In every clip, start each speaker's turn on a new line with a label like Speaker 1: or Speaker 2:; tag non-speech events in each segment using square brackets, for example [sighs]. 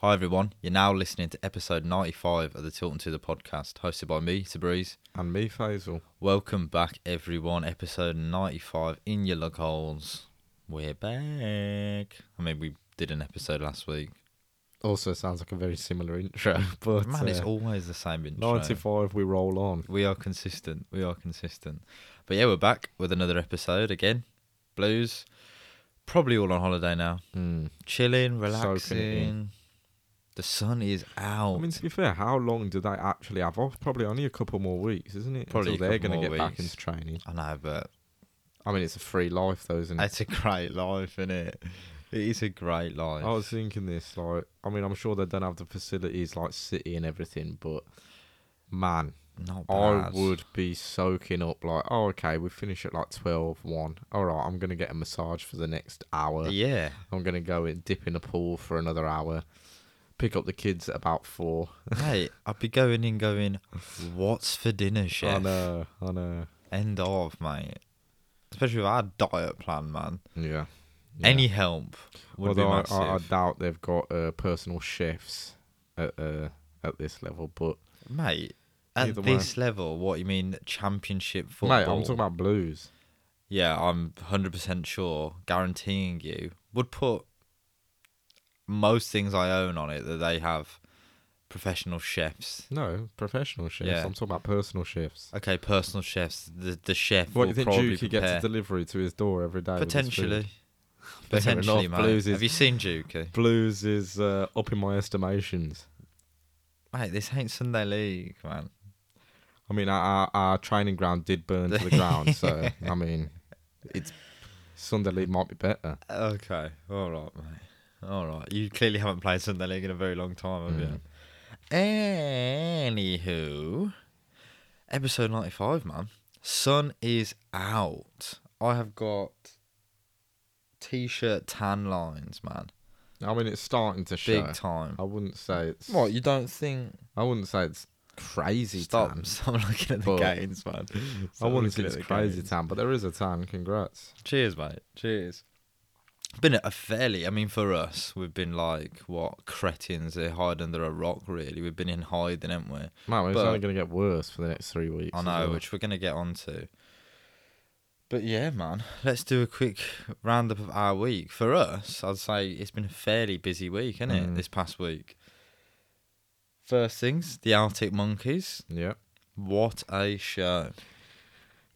Speaker 1: Hi everyone, you're now listening to episode 95 of the Tilton Two the podcast, hosted by me, Tabriz.
Speaker 2: And me, Faisal.
Speaker 1: Welcome back everyone, episode 95 in your lug holes. We're back. I mean, we did an episode last week.
Speaker 2: Also sounds like a very similar intro, [laughs] but
Speaker 1: Man, it's
Speaker 2: uh,
Speaker 1: always the same intro.
Speaker 2: 95 we roll on.
Speaker 1: We are consistent. We are consistent. But yeah, we're back with another episode again. Blues. Probably all on holiday now.
Speaker 2: Mm.
Speaker 1: Chilling, relaxing. The sun is out.
Speaker 2: I mean, to be fair, how long do they actually have off? Probably only a couple more weeks, isn't it?
Speaker 1: Probably
Speaker 2: Until
Speaker 1: a
Speaker 2: they're going to
Speaker 1: more
Speaker 2: get back into training.
Speaker 1: I know, but
Speaker 2: I mean, it's a free life, though, isn't it?
Speaker 1: it's a great life, isn't it? It is a great life.
Speaker 2: I was thinking this, like, I mean, I'm sure they don't have the facilities like City and everything, but man,
Speaker 1: Not
Speaker 2: I would be soaking up like, oh, okay, we finish at like 12, 1. All right, I'm going to get a massage for the next hour.
Speaker 1: Yeah.
Speaker 2: I'm going to go and dip in a pool for another hour, pick up the kids at about 4. [laughs]
Speaker 1: hey, I'd be going in going, what's for dinner, chef?
Speaker 2: I know, I know.
Speaker 1: End of, mate. Especially with our diet plan, man.
Speaker 2: Yeah.
Speaker 1: Any help would
Speaker 2: Although
Speaker 1: be
Speaker 2: I. I, I doubt they've got uh, personal chefs at uh, at this level, but
Speaker 1: Mate, at
Speaker 2: Either way.
Speaker 1: this level, what you mean championship football?
Speaker 2: mate, I'm talking about blues.
Speaker 1: Yeah, I'm 100% sure, guaranteeing you, would put most things I own on it that they have professional chefs.
Speaker 2: No, professional chefs.
Speaker 1: Yeah.
Speaker 2: I'm talking about personal chefs.
Speaker 1: Okay, personal chefs. The the chef
Speaker 2: What do you think Duke
Speaker 1: prepare.
Speaker 2: gets a delivery to his door every day? with his food?
Speaker 1: Potentially. [laughs] Potentially, mate.
Speaker 2: Blues is-
Speaker 1: Have you seen Juki?
Speaker 2: Blues is uh, up in my estimations.
Speaker 1: Mate, this ain't Sunday League, man.
Speaker 2: I mean, our, our, our training ground did burn to the ground, so [laughs] I mean, it's Sunday League might be better.
Speaker 1: Okay, all right, mate. All right. You clearly haven't played Sunday League in a very long time, have you? Hmm. Anywho, episode 95, man. Sun is out. I have got t shirt tan lines, man.
Speaker 2: I mean, it's starting to show.
Speaker 1: Big time.
Speaker 2: I wouldn't say it's.
Speaker 1: What, you don't think.
Speaker 2: I wouldn't say it's crazy
Speaker 1: Stop,
Speaker 2: tan. [laughs]
Speaker 1: stop looking at the gains, man.
Speaker 2: I
Speaker 1: Stop
Speaker 2: wouldn't say it's crazy
Speaker 1: gains.
Speaker 2: tan, but there is a tan. Congrats.
Speaker 1: Cheers, mate. Cheers. Been a fairly, I mean, for us, we've been like, what, cretins. They hide under a rock, really. We've been in hiding, haven't we?
Speaker 2: Man, it's
Speaker 1: But-
Speaker 2: only going to get worse for the next three weeks.
Speaker 1: I know,
Speaker 2: well.
Speaker 1: which we're going to get onto. But yeah, man, let's do a quick roundup of our week. For us, I'd say it's been a fairly busy week, isn't it,
Speaker 2: Mm.
Speaker 1: this past week? First things, the Arctic Monkeys.
Speaker 2: Yeah.
Speaker 1: What a show.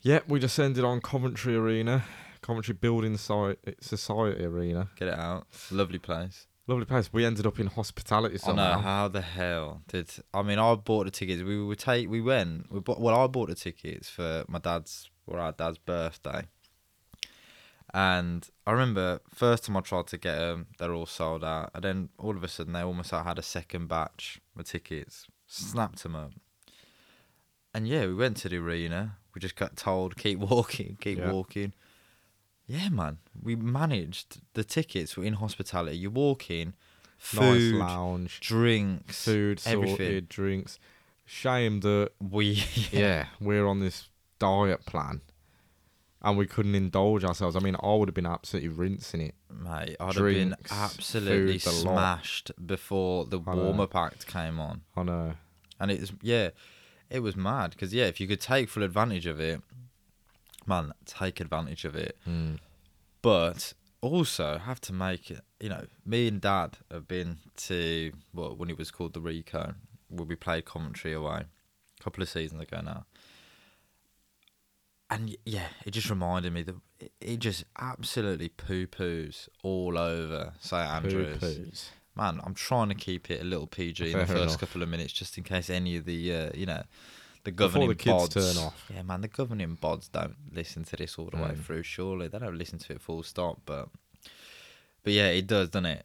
Speaker 2: Yeah, we descended on Coventry Arena, Coventry Building Society Arena.
Speaker 1: Get it out. Lovely place.
Speaker 2: Lovely place. We ended up in hospitality oh,
Speaker 1: I know
Speaker 2: somehow.
Speaker 1: how the hell did I mean I bought the tickets. We would take we went. We bought well I bought the tickets for my dad's or our dad's birthday. And I remember first time I tried to get them, they're all sold out. And then all of a sudden they almost had a second batch of tickets. Snapped them up. And yeah, we went to the arena. We just got told keep walking, keep
Speaker 2: Yeah.
Speaker 1: walking. Yeah, man. We managed the tickets were in hospitality. You walk in, food,
Speaker 2: nice lounge,
Speaker 1: drinks,
Speaker 2: food,
Speaker 1: everything.
Speaker 2: sorted, drinks. Shame that
Speaker 1: We [laughs]
Speaker 2: yeah, we're on this diet plan, and we couldn't indulge ourselves. I mean, I would have been absolutely rinsing it.
Speaker 1: mate, I'd have been absolutely
Speaker 2: food,
Speaker 1: smashed before the warm up act came on,
Speaker 2: I know.
Speaker 1: and it was yeah, it was mad because yeah, if you could take full advantage of it, man, take advantage of it.
Speaker 2: Mm.
Speaker 1: But also have to make it. You know, me and Dad have been to well when it was called the Ricoh, where we played Coventry away, a couple of seasons ago now. And yeah, it just reminded me that it, just absolutely poo poos all over St Andrews.
Speaker 2: Poo-poos.
Speaker 1: Man, I'm trying to keep it a little PG in the first
Speaker 2: enough.
Speaker 1: couple of minutes, just in case any of the uh, you know the governing
Speaker 2: the kids
Speaker 1: bods
Speaker 2: turn off.
Speaker 1: Yeah, man, the governing bods don't listen to this all the way
Speaker 2: Mm.
Speaker 1: through. Surely they don't listen to it full stop, but but yeah, it does, doesn't it?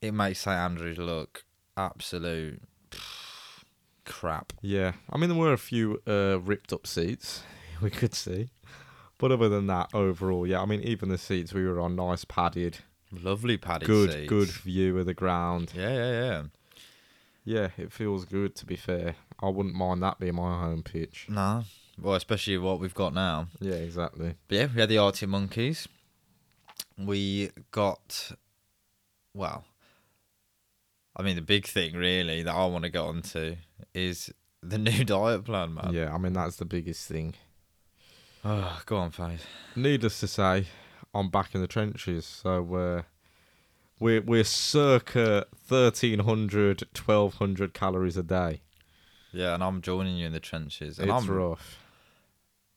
Speaker 1: It makes St Andrews look absolute [sighs] crap.
Speaker 2: Yeah, I mean there were a few uh, ripped up seats [laughs] we could see, but other than that, overall, yeah, I mean even the seats we were on, nice padded,
Speaker 1: Lovely padded
Speaker 2: good
Speaker 1: seats.
Speaker 2: good view of the ground.
Speaker 1: Yeah, yeah, yeah.
Speaker 2: Yeah, it feels good to be fair. I wouldn't mind that being my home pitch.
Speaker 1: Nah. Well, especially what we've got now.
Speaker 2: Yeah, exactly.
Speaker 1: But yeah, we had the Arctic Monkeys. We got, well, I mean, the big thing really that I want to get onto is the [laughs] new diet plan, man.
Speaker 2: Yeah, I mean that's the biggest thing.
Speaker 1: Oh, go on, Faith.
Speaker 2: Needless to say, I'm back in the trenches, so uh, we're we're circa 1300, 1200 calories a day.
Speaker 1: Yeah, and I'm joining you in the trenches, and
Speaker 2: It's
Speaker 1: I'm
Speaker 2: rough.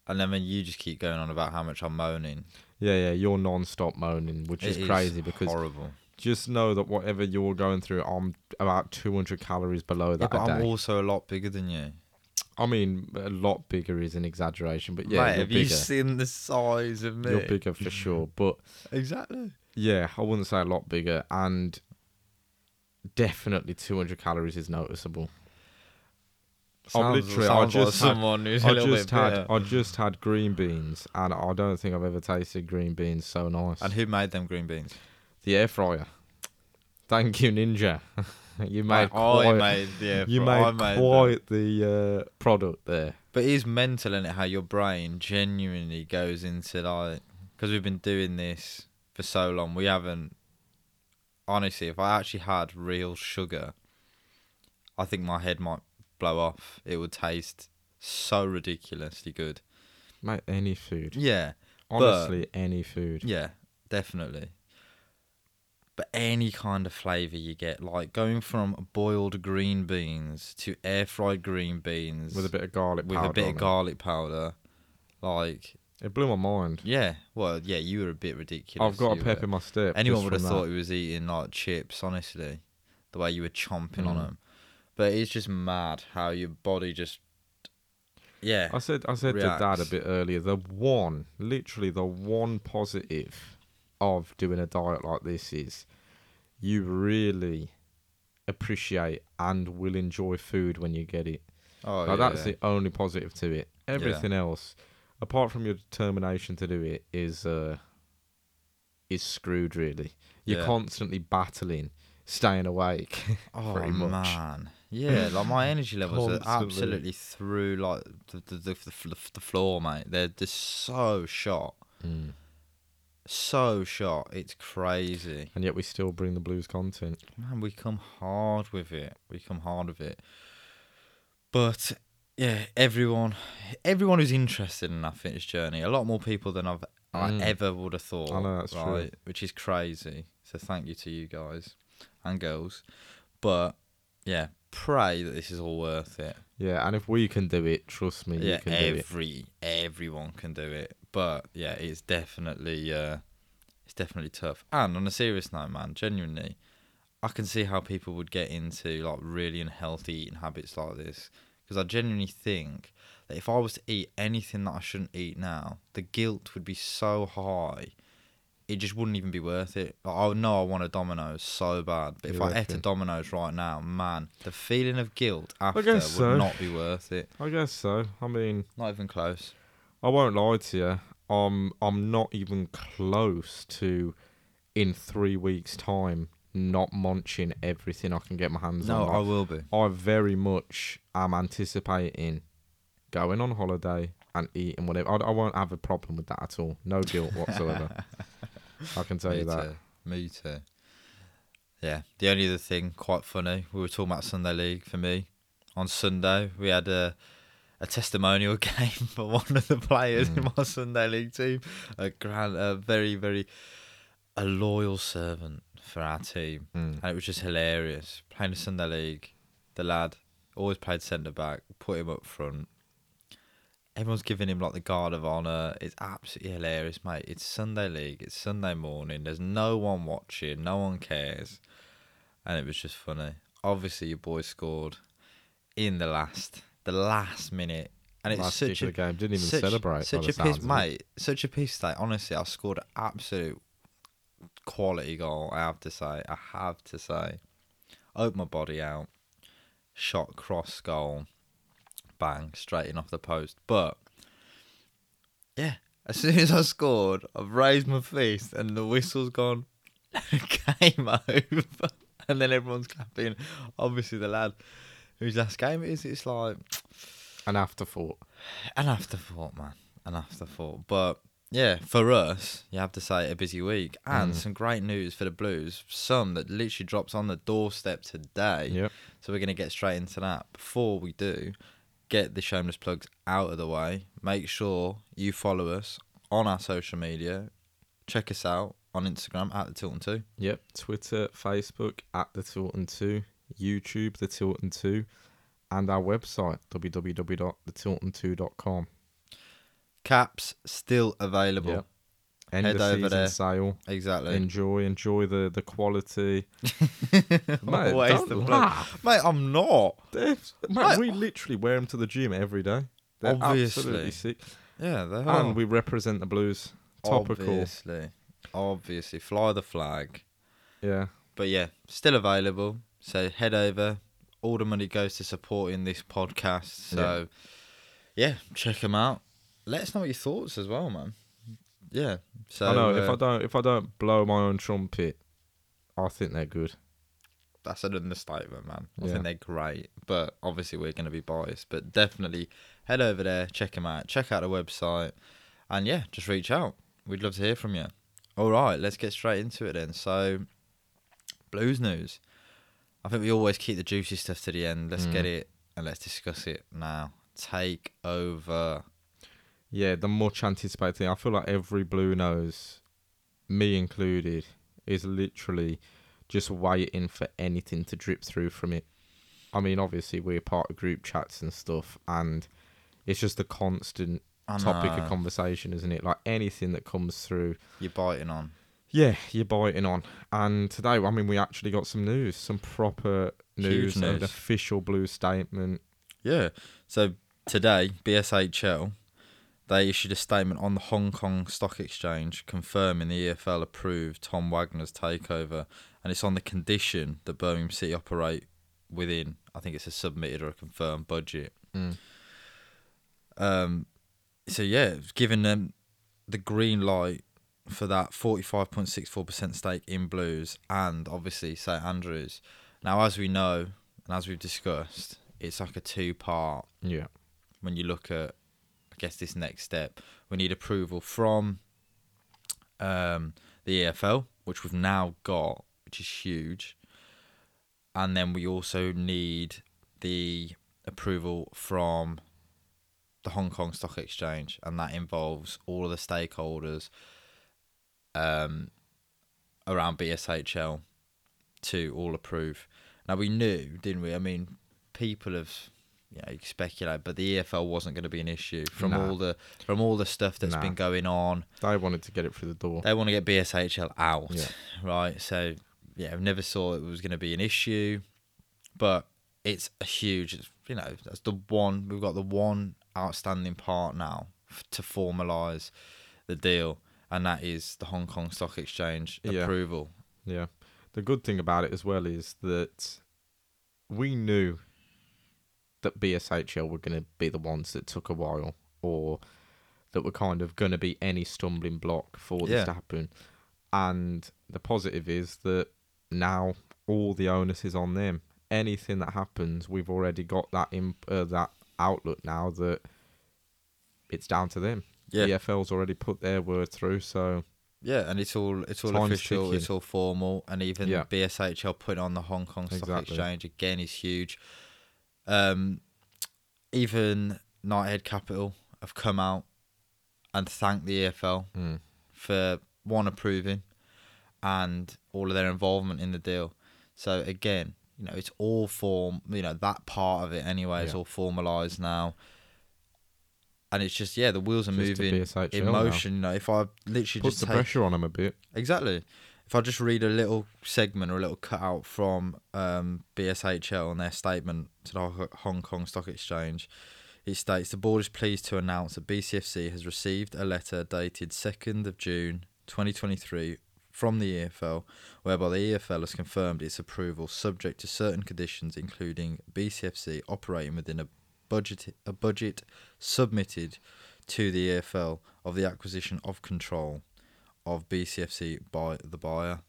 Speaker 1: and then when you just keep going on about how much I'm moaning,
Speaker 2: Yeah, yeah, you're non-stop moaning, which
Speaker 1: it
Speaker 2: is crazy because
Speaker 1: horrible.
Speaker 2: just know that whatever you're going through, I'm about 200 calories below
Speaker 1: Yeah,
Speaker 2: that
Speaker 1: but
Speaker 2: a
Speaker 1: I'm also a lot bigger than you.
Speaker 2: I mean, a lot bigger is an exaggeration, but yeah,
Speaker 1: Mate, have you seen the size of me?
Speaker 2: You're bigger for sure, but
Speaker 1: Exactly.
Speaker 2: yeah, I wouldn't say a lot bigger, and definitely 200 calories is noticeable. I've literally- I
Speaker 1: sounds like
Speaker 2: just had-
Speaker 1: someone who's a
Speaker 2: I just
Speaker 1: bit
Speaker 2: had
Speaker 1: bitter.
Speaker 2: I just had green beans, and I don't think I've ever tasted green beans so nice.
Speaker 1: And who made them green beans?
Speaker 2: the air fryer. Thank you, Ninja. [laughs] you made
Speaker 1: Mate, I
Speaker 2: quite,
Speaker 1: made the
Speaker 2: you
Speaker 1: I
Speaker 2: made,
Speaker 1: made them.
Speaker 2: the uh, product there.
Speaker 1: But it is mental, is it? How your brain genuinely goes into like, because we've been doing this for so long, we haven't. Honestly, if I actually had real sugar, I think my head might blow off. It would taste so ridiculously good.
Speaker 2: Mate, any food.
Speaker 1: Yeah,
Speaker 2: Honestly, any food.
Speaker 1: yeah, definitely. But any kind of flavour you get, like going from boiled green beans to air fried green beans
Speaker 2: With a bit of garlic
Speaker 1: with
Speaker 2: powder
Speaker 1: a bit
Speaker 2: on
Speaker 1: of garlic powder, like
Speaker 2: It blew my mind.
Speaker 1: Yeah, well, yeah, you were a bit ridiculous.
Speaker 2: I've got a pep
Speaker 1: were.
Speaker 2: in my step.
Speaker 1: Anyone would have thought
Speaker 2: that.
Speaker 1: he was eating like chips, honestly, the way you were chomping on
Speaker 2: Mm.
Speaker 1: them. But it's just mad how your body just, yeah,
Speaker 2: I said I said to Dad a bit earlier. The one, literally the one positive of doing a diet like this is you really appreciate and will enjoy food when you get it.
Speaker 1: oh,
Speaker 2: Like,
Speaker 1: yeah.
Speaker 2: that's the only positive to it. Everything else, apart from your determination to do it, is uh, is screwed. Really, you're
Speaker 1: Yeah.
Speaker 2: constantly battling, staying awake. [laughs]
Speaker 1: Oh
Speaker 2: pretty much.
Speaker 1: man, yeah, [clears throat] like my energy levels are absolutely through like the the, the the the floor, mate. They're just so shot,
Speaker 2: Mm.
Speaker 1: so shot. It's crazy.
Speaker 2: And yet we still bring the blues content.
Speaker 1: Man, we come hard with it. We come hard with it. But yeah, everyone, everyone who's interested in that fitness journey, a lot more people than I've I
Speaker 2: Mm.
Speaker 1: ever would have thought.
Speaker 2: I know, that's true.
Speaker 1: Which is crazy. So thank you to you guys and girls. But yeah, pray that this is all worth it.
Speaker 2: Yeah, and if we can do it, trust me,
Speaker 1: yeah,
Speaker 2: you can do it.
Speaker 1: every everyone can do it. But yeah, it's definitely uh, it's definitely tough. And on a serious note, man, genuinely, I can see how people would get into like really unhealthy eating habits like this because I genuinely think that if I was to eat anything that I shouldn't eat now, the guilt would be so high. It just wouldn't even be worth it. Like, I know I want a Domino's so bad, but if I ate a? Domino's right now, man, the feeling of guilt after would
Speaker 2: so.
Speaker 1: not be worth it.
Speaker 2: I guess so. I mean,
Speaker 1: Not even close.
Speaker 2: I won't lie to you. I'm I'm not even close to in three weeks' time not munching everything I can get my hands on.
Speaker 1: No, I will be.
Speaker 2: I very much am anticipating going on holiday and eating whatever. I, I won't have a problem with that at all. No guilt whatsoever. [laughs] I can tell
Speaker 1: Me
Speaker 2: you that.
Speaker 1: too. Me too. Yeah. The only other thing, quite funny, we were talking about Sunday League for me. On Sunday, we had a a testimonial [laughs] game for one of the players in
Speaker 2: Mm.
Speaker 1: my Sunday League team. A grand, a very, very, a loyal servant for our team,
Speaker 2: Mm.
Speaker 1: and it was just hilarious playing the Sunday League. The lad always played centre back, put him up front. Everyone's giving him like the guard of honour. It's absolutely hilarious, mate. It's Sunday League. It's Sunday morning. There's no one watching. No one cares, and it was just funny. Obviously, your boy scored in the last, the last minute, and it's
Speaker 2: Last
Speaker 1: such a
Speaker 2: of the game. Didn't even
Speaker 1: such,
Speaker 2: celebrate.
Speaker 1: Such a piece, mate. Such a piece state. Honestly, I scored an absolute quality goal. I have to say. I have to say. Opened my body out, shot cross goal, bang straight in off the post. But yeah, as soon as I scored, I've raised my fist and the whistle's gone. [laughs] Game over, and then everyone's clapping. Obviously, the lad whose last game it is, it's like
Speaker 2: An afterthought.
Speaker 1: an afterthought, man. An afterthought. But yeah, for us, you have to say a busy week and
Speaker 2: Mm.
Speaker 1: some great news for the Blues. Some that literally drops on the doorstep today.
Speaker 2: Yep.
Speaker 1: So we're going to get straight into that. Before we do, get the shameless plugs out of the way. Make sure you follow us on our social media. Check us out on Instagram at the Tilton Two.
Speaker 2: Yep. Twitter, Facebook at the Tilton Two, YouTube the Tilton Two, and our website www.thetilton2.com.
Speaker 1: Caps still available.
Speaker 2: Yep. End
Speaker 1: Head
Speaker 2: of season
Speaker 1: there.
Speaker 2: sale.
Speaker 1: Exactly.
Speaker 2: Enjoy, enjoy the the quality. [laughs] Mate,
Speaker 1: Always the plug.
Speaker 2: laugh.
Speaker 1: Mate, I'm not.
Speaker 2: They're- mate,
Speaker 1: Mate,
Speaker 2: we literally wear them to the gym every day. They're
Speaker 1: Obviously.
Speaker 2: absolutely sick.
Speaker 1: Yeah, they are.
Speaker 2: And we represent the Blues. Topical.
Speaker 1: Obviously. Obviously. Fly the flag.
Speaker 2: Yeah.
Speaker 1: But yeah, still available. So head over. All the money goes to supporting this podcast. So yeah, check them out. Let us know what your thoughts as well, man. Yeah. So
Speaker 2: I know if
Speaker 1: uh,
Speaker 2: I don't if I don't blow my own trumpet, I think they're good.
Speaker 1: that's an understatement, man. I
Speaker 2: Yeah.
Speaker 1: think they're great, but obviously we're going to be biased. But definitely head over there, check them out, check out the website, and yeah, just reach out. We'd love to hear from you. All right, let's get straight into it then. So, blues news. I think we always keep the juicy stuff to the end. Let's
Speaker 2: Mm.
Speaker 1: get it and let's discuss it now. Take over.
Speaker 2: Yeah, the much anticipated thing. I feel like every blue nose, me included, is literally just waiting for anything to drip through from it. I mean, obviously we're part of group chats and stuff, and it's just a constant topic of conversation, isn't it? Like anything that comes through,
Speaker 1: You're biting on.
Speaker 2: yeah, you're biting on. And today, I mean, we actually got some news, some proper
Speaker 1: Huge
Speaker 2: news, an official blue statement.
Speaker 1: Yeah. So today, BSHL they issued a statement on the Hong Kong Stock Exchange confirming the EFL approved Tom Wagner's takeover, and it's on the condition that Birmingham City operate within, I think it's a submitted or a confirmed budget.
Speaker 2: Mm.
Speaker 1: Um, so yeah, giving them the green light for that forty-five point six four percent stake in Blues, and obviously St Andrews. Now, as we know, and as we've discussed, it's like a two-part
Speaker 2: Yeah,
Speaker 1: when you look at I guess this next step, we need approval from um, the EFL, which we've now got, which is huge, and then we also need the approval from the Hong Kong Stock Exchange, and that involves all of the stakeholders um, around BSHL to all approve. Now we knew, didn't we? I mean, people have you know, you can speculate, but the EFL wasn't going to be an issue from
Speaker 2: Nah.
Speaker 1: all the from all the stuff that's
Speaker 2: Nah.
Speaker 1: been going on.
Speaker 2: they wanted to get it through the door.
Speaker 1: They want to get BSHL out,
Speaker 2: Yeah.
Speaker 1: right? So yeah, I never saw it was going to be an issue, but it's a huge. You know, that's the one we've got the one outstanding part now f- to formalise the deal, and that is the Hong Kong Stock Exchange
Speaker 2: Yeah.
Speaker 1: approval.
Speaker 2: Yeah. The good thing about it as well is that we knew that BSHL were going to be the ones that took a while or that were kind of going to be any stumbling block for this
Speaker 1: Yeah.
Speaker 2: to happen. And the positive is that now all the onus is on them. Anything that happens, we've already got that imp- uh, that outlook now that it's down to them.
Speaker 1: Yeah,
Speaker 2: EFL's already put their word through, so
Speaker 1: Yeah, and it's all it's all
Speaker 2: Time's
Speaker 1: official, it's all formal, and even
Speaker 2: Yeah.
Speaker 1: BSHL put on the Hong Kong Stock
Speaker 2: Exactly.
Speaker 1: Exchange again is huge. Um, even Knighthead Capital have come out and thanked the EFL
Speaker 2: mm,
Speaker 1: for one approving and all of their involvement in the deal. So again, you know, it's all form. You know that part of it anyway is all formalised now. And it's just yeah, the wheels are
Speaker 2: just
Speaker 1: moving in
Speaker 2: now.
Speaker 1: motion. You know, if I literally
Speaker 2: Puts
Speaker 1: just
Speaker 2: the
Speaker 1: take
Speaker 2: pressure on them a bit.
Speaker 1: Exactly. If I just read a little segment or a little cutout from um, BSHL and their statement to the Hong Kong Stock Exchange, it states the board is pleased to announce that BCFC has received a letter dated 2nd of June 2023 from the EFL, whereby the EFL has confirmed its approval subject to certain conditions, including BCFC operating within a budget a budget submitted to the EFL of the acquisition of control of BCFC by the buyer.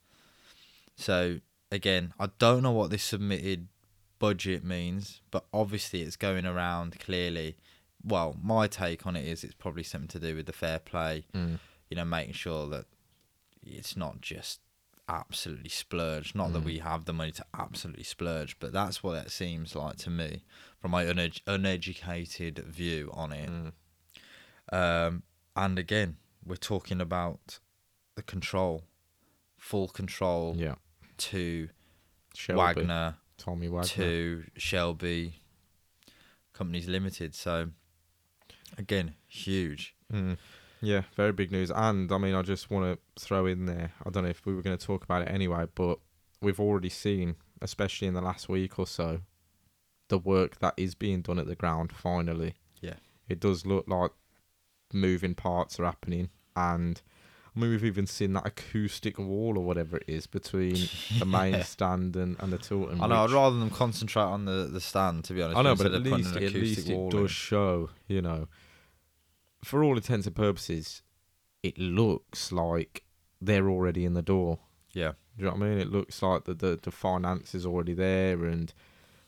Speaker 1: So again, I don't know what this submitted budget means, but obviously it's going around clearly well, my take on it is it's probably something to do with the fair play.
Speaker 2: Mm.
Speaker 1: You know, making sure that it's not just absolutely splurge. Not that
Speaker 2: Mm.
Speaker 1: we have the money to absolutely splurge, but that's what it seems like to me from my uned- uneducated view on it.
Speaker 2: Mm.
Speaker 1: Um, and again, we're talking about the control, full control
Speaker 2: Yeah.
Speaker 1: to
Speaker 2: Shelby,
Speaker 1: Wagner
Speaker 2: Tommy Wagner.
Speaker 1: to Shelby Companies Limited. So again, huge.
Speaker 2: Mm. Yeah, very big news. And I mean, I just want to throw in there. I don't know if we were going to talk about it anyway, but we've already seen, especially in the last week or so, the work that is being done at the ground. Finally,
Speaker 1: Yeah.
Speaker 2: it does look like moving parts are happening, and I mean, we've even seen that acoustic wall or whatever it is between the [laughs] main stand and, and the Tilton.
Speaker 1: I know. I'd rather them concentrate on the, the stand, to be honest.
Speaker 2: I know, but at least at least it does
Speaker 1: in.
Speaker 2: show, you know, for all intents and purposes, it looks like they're already in the door.
Speaker 1: Yeah.
Speaker 2: Do you know what I mean? It looks like the the, the finance is already there and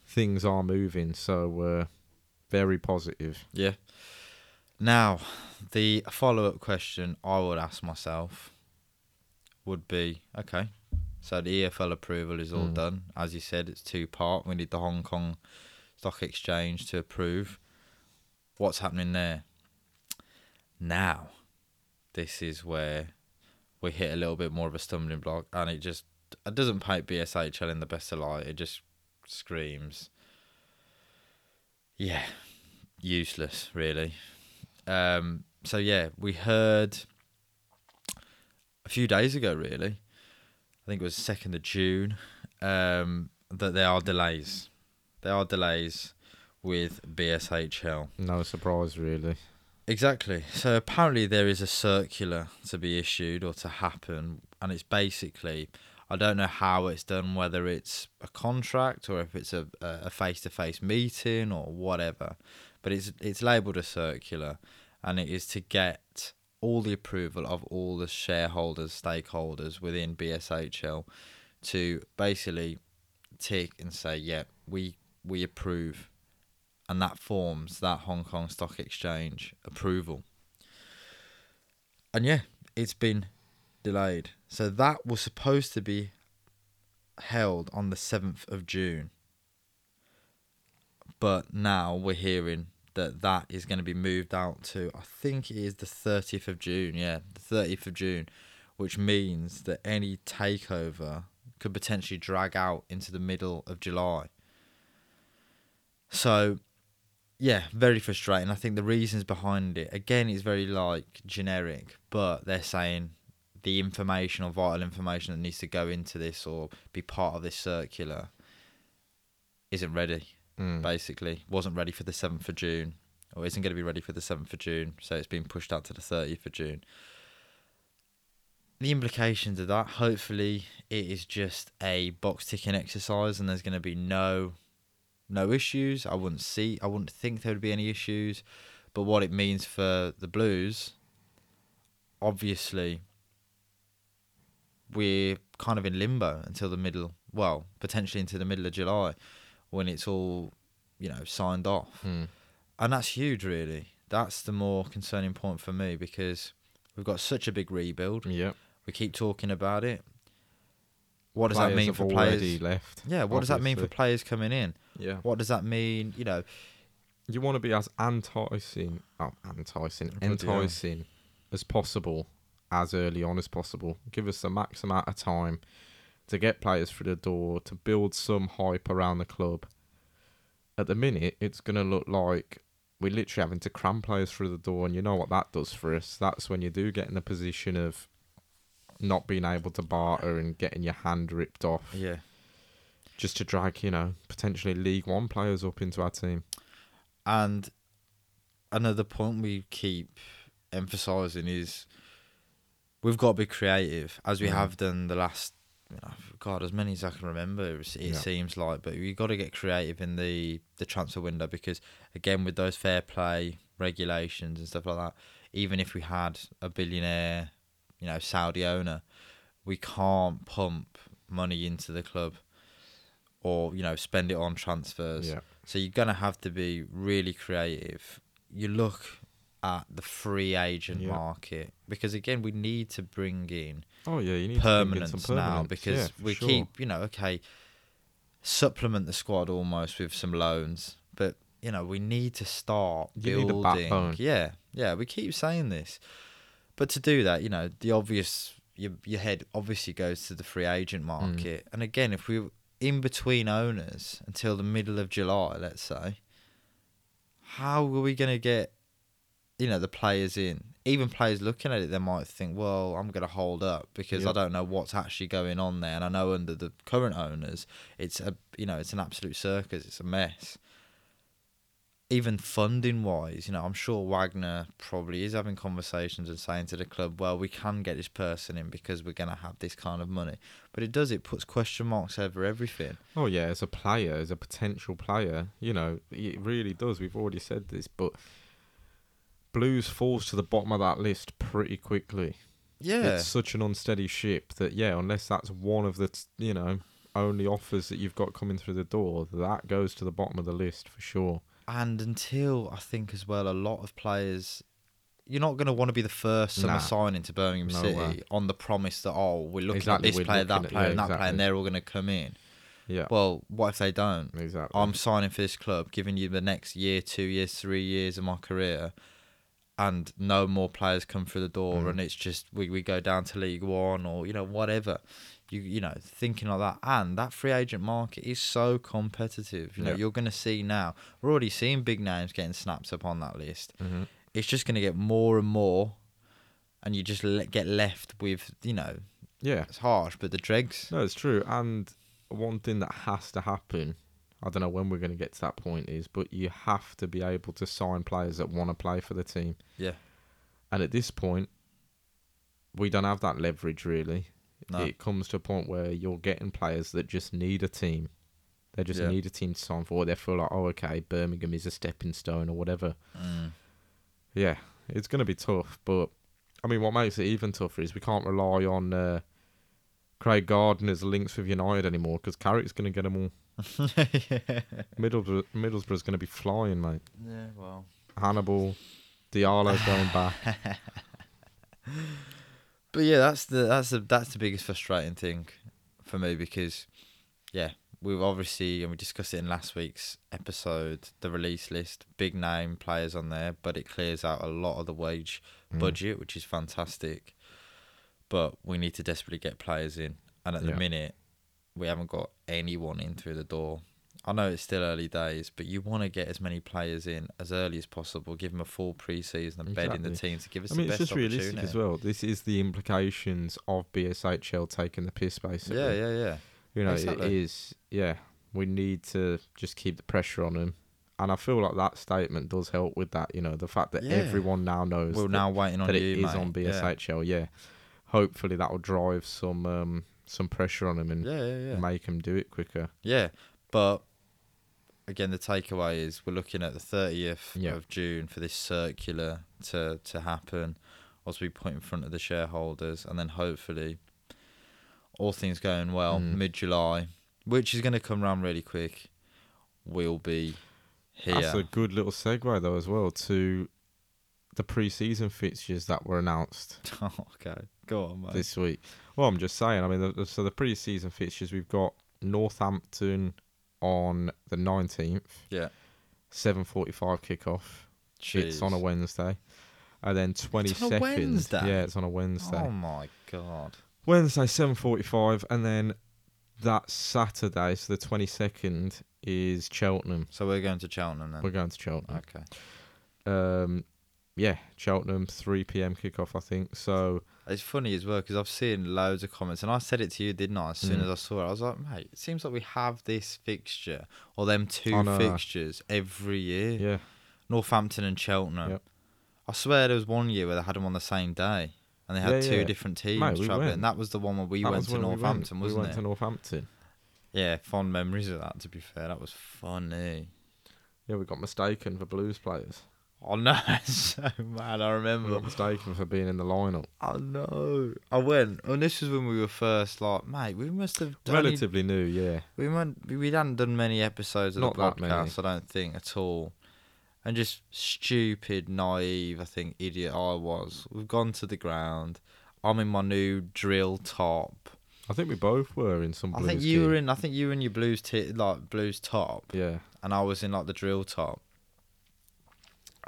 Speaker 2: things are moving. So uh, very positive.
Speaker 1: Yeah. Now, the follow up question I would ask myself would be okay, so the EFL approval is all
Speaker 2: Mm.
Speaker 1: done. As you said, it's two part. We need the Hong Kong Stock Exchange to approve. What's happening there? Now, this is where we hit a little bit more of a stumbling block, and it just it doesn't paint BSHL in the best of light. It just screams, yeah, useless, really. Um, so yeah, we heard a few days ago, really. I think it was second of June. Um, that there are delays. There are delays with BSHL.
Speaker 2: No surprise, really.
Speaker 1: Exactly. So apparently there is a circular to be issued or to happen, and it's basically I don't know how it's done, whether it's a contract or if it's a a face to face meeting or whatever, but it's it's labelled a circular, and it is to get all the approval of all the shareholders, stakeholders within BSHL, to basically tick and say, yeah, we we approve and that forms that Hong Kong Stock Exchange approval. And yeah, it's been delayed. So that was supposed to be held on the 7th of June. But now we're hearing that that is going to be moved out to, I think it is the 30th of June. Yeah, the 30th of June, which means that any takeover could potentially drag out into the middle of July. So, yeah, very frustrating. I think the reasons behind it, again, is very like generic, but they're saying the information or vital information that needs to go into this or be part of this circular isn't ready.
Speaker 2: Mm.
Speaker 1: Basically, wasn't ready for the seventh of June, or isn't going to be ready for the seventh of June. So it's been pushed out to the thirtieth of June. The implications of that, hopefully, it is just a box ticking exercise, and there's going to be no no issues. I wouldn't see, I wouldn't think there would be any issues. But what it means for the Blues, obviously, we're kind of in limbo until the middle, well, potentially into the middle of July, when it's all, you know, signed off.
Speaker 2: Mm.
Speaker 1: And that's huge, really. That's the more concerning point for me because we've got such a big rebuild.
Speaker 2: Yep.
Speaker 1: We keep talking about it. What does that mean for
Speaker 2: already
Speaker 1: players?
Speaker 2: left.
Speaker 1: Yeah, what does that mean for players coming in?
Speaker 2: Yeah.
Speaker 1: What does that mean? You know,
Speaker 2: You want to be as enticing, oh, enticing, enticing as possible, as early on as possible. Give us the max amount of time to get players through the door, to build some hype around the club. At the minute, it's going to look like we're literally having to cram players through the door, and you know what that does for us. That's when you do get in the position of not being able to barter and getting your hand ripped off
Speaker 1: yeah.
Speaker 2: just to drag, you know, potentially League One players up into our team.
Speaker 1: And another point we keep emphasizing is we've got to be creative, as we
Speaker 2: Mm.
Speaker 1: have done the last, God, as many as I can remember. It, it
Speaker 2: Yeah.
Speaker 1: seems like, but we got to get creative in the the transfer window because again, with those fair play regulations and stuff like that, even if we had a billionaire, you know, Saudi owner, we can't pump money into the club or you know spend it on transfers.
Speaker 2: Yeah.
Speaker 1: So you're gonna have to be really creative you look at the free agent
Speaker 2: Yeah.
Speaker 1: market because again we need to bring in
Speaker 2: Oh yeah, you need in
Speaker 1: permanence now because
Speaker 2: Yeah,
Speaker 1: we
Speaker 2: sure.
Speaker 1: keep you know okay supplement the squad almost with some loans but you know we need to start
Speaker 2: You need a
Speaker 1: building
Speaker 2: backbone.
Speaker 1: yeah yeah we keep saying this but to do that you know the obvious your, your head obviously goes to the free agent
Speaker 2: Mm.
Speaker 1: market and again if we were in between owners until the middle of july let's say how are we going to get you know the players in even players looking at it they might think well i'm going to hold up because i don't know what's actually going on there. And i know under the current owners it's a you know it's an absolute circus it's a mess. Even funding wise you know i'm sure wagner probably is having conversations and saying to the club well we can get this person in because we're going to have this kind of money. But it does it puts question marks over everything.
Speaker 2: Oh yeah, as a player, as a potential player, you know, it really does. We've already said this, but Blues falls to the bottom of that list pretty quickly.
Speaker 1: yeah
Speaker 2: It's such an unsteady ship that yeah, unless that's one of the t- you know only offers that you've got coming through the door, that goes to the bottom of the list for sure.
Speaker 1: And until I think as well, a lot of players, you're not going to want to be the first summer
Speaker 2: Nah.
Speaker 1: signing to Birmingham
Speaker 2: No
Speaker 1: City
Speaker 2: way.
Speaker 1: on the promise that oh we're looking
Speaker 2: Exactly,
Speaker 1: at this
Speaker 2: we're
Speaker 1: player, that player,
Speaker 2: yeah,
Speaker 1: and that player, and they're all going to come in.
Speaker 2: Yeah,
Speaker 1: Well, what if they don't?
Speaker 2: exactly.
Speaker 1: I'm signing for this club, giving you the next year, two years, three years of my career, and no more players come through the door,
Speaker 2: Mm.
Speaker 1: and it's just we, we go down to League One or you know whatever. You you know thinking like that, and that free agent market is so competitive. You know
Speaker 2: Yeah.
Speaker 1: you're going to see now. We're already seeing big names getting snapped up on that list.
Speaker 2: hmm
Speaker 1: It's just going to get more and more, and you just le- get left with you know
Speaker 2: Yeah,
Speaker 1: it's harsh, but the dregs.
Speaker 2: no, it's true. And one thing that has to happen, I don't know when we're going to get to that point, is but you have to be able to sign players that want to play for the team.
Speaker 1: Yeah.
Speaker 2: And at this point, we don't have that leverage really.
Speaker 1: No.
Speaker 2: It comes to a point where you're getting players that just need a team. They just
Speaker 1: Yeah.
Speaker 2: need a team to sign for. They feel like, oh, okay, Birmingham is a stepping stone or whatever.
Speaker 1: Mm.
Speaker 2: Yeah, it's going to be tough. But I mean, what makes it even tougher is we can't rely on uh, Craig Gardner's links with United anymore because Carrick's going to get them all. [laughs]
Speaker 1: yeah.
Speaker 2: Middlesbrough, Middlesbrough's going to be flying, mate.
Speaker 1: Yeah. Well.
Speaker 2: Hannibal, Diallo's going back. [laughs]
Speaker 1: But yeah, that's the that's the that's the biggest frustrating thing for me because yeah, we've obviously and we discussed it in last week's episode, the release list, big name players on there, but it clears out a lot of the wage
Speaker 2: Mm.
Speaker 1: budget, which is fantastic. But we need to desperately get players in, and at the
Speaker 2: Yeah.
Speaker 1: minute, we haven't got anyone in through the door. I know it's still early days, but you want to get as many players in as early as possible. Give them a full pre-season and bed in the team to give us
Speaker 2: I mean,
Speaker 1: the
Speaker 2: it's
Speaker 1: best
Speaker 2: just realistic as well. This is the implications of BSHL taking the piss, basically.
Speaker 1: Yeah, yeah, yeah.
Speaker 2: You know,
Speaker 1: Exactly.
Speaker 2: it is. Yeah, we need to just keep the pressure on them, and I feel like that statement does help with that. You know, the fact that
Speaker 1: Yeah.
Speaker 2: everyone now knows
Speaker 1: We're
Speaker 2: that,
Speaker 1: now waiting on
Speaker 2: that it
Speaker 1: you,
Speaker 2: is
Speaker 1: mate.
Speaker 2: on
Speaker 1: Yeah.
Speaker 2: BSHL. Yeah. Hopefully that will drive some um, some pressure on him and
Speaker 1: Yeah, yeah, yeah.
Speaker 2: make him do it quicker.
Speaker 1: Yeah, but again, the takeaway is we're looking at the thirtieth
Speaker 2: Yeah.
Speaker 1: of June for this circular to to happen, as we put in front of the shareholders, and then hopefully, all things going well,
Speaker 2: Mm.
Speaker 1: mid July, which is going to come round really quick, we'll be here.
Speaker 2: That's a good little segue though as well to the pre-season fixtures that were announced
Speaker 1: oh, [laughs] okay, go on, mate.
Speaker 2: this week. Well, I'm just saying. I mean, the, the- so the pre-season fixtures we've got Northampton on the 19th.
Speaker 1: Yeah.
Speaker 2: 7:45 kickoff. It's on a Wednesday. And then 22nd.
Speaker 1: Wednesday?
Speaker 2: Yeah, it's on a Wednesday.
Speaker 1: Oh my god.
Speaker 2: Wednesday 7:45 and then that Saturday, so the 22nd is Cheltenham.
Speaker 1: So we're going to Cheltenham then.
Speaker 2: We're going to Cheltenham.
Speaker 1: okay.
Speaker 2: Um yeah, Cheltenham 3 p.m. kickoff I think. So
Speaker 1: It's funny as well because I've seen loads of comments, and I said it to you, didn't I? As soon
Speaker 2: Mm.
Speaker 1: as I saw it, I was like, "Mate, it seems like we have this fixture or them two
Speaker 2: I know.
Speaker 1: fixtures every year.
Speaker 2: yeah,
Speaker 1: Northampton and Cheltenham.
Speaker 2: Yep.
Speaker 1: I swear there was one year where they had them on the same day, and they had
Speaker 2: Yeah,
Speaker 1: two
Speaker 2: yeah.
Speaker 1: different teams
Speaker 2: Mate, we
Speaker 1: traveling.
Speaker 2: went.
Speaker 1: That was the one where we
Speaker 2: that
Speaker 1: went to
Speaker 2: when we
Speaker 1: Northampton,
Speaker 2: went.
Speaker 1: wasn't
Speaker 2: we went
Speaker 1: it?
Speaker 2: to Northampton.
Speaker 1: yeah, fond memories of that. To be fair, that was funny.
Speaker 2: Yeah, we got mistaken for Blues players.
Speaker 1: Oh no, [laughs] it's so mad. I remember.
Speaker 2: got mistaken for being in the lineup.
Speaker 1: I know. I went, and this was when we were first like, mate, we must have done
Speaker 2: Relatively new, yeah.
Speaker 1: We went, we hadn't done many episodes of
Speaker 2: Not
Speaker 1: the
Speaker 2: that
Speaker 1: podcast. I don't think at all. and just stupid, naive, I think, idiot I was. We've gone to the ground. I'm in my new drill top.
Speaker 2: I think we both were in some.
Speaker 1: I think you were in. I think you were in your blues t- like blues top,
Speaker 2: Yeah.
Speaker 1: and I was in like the drill top.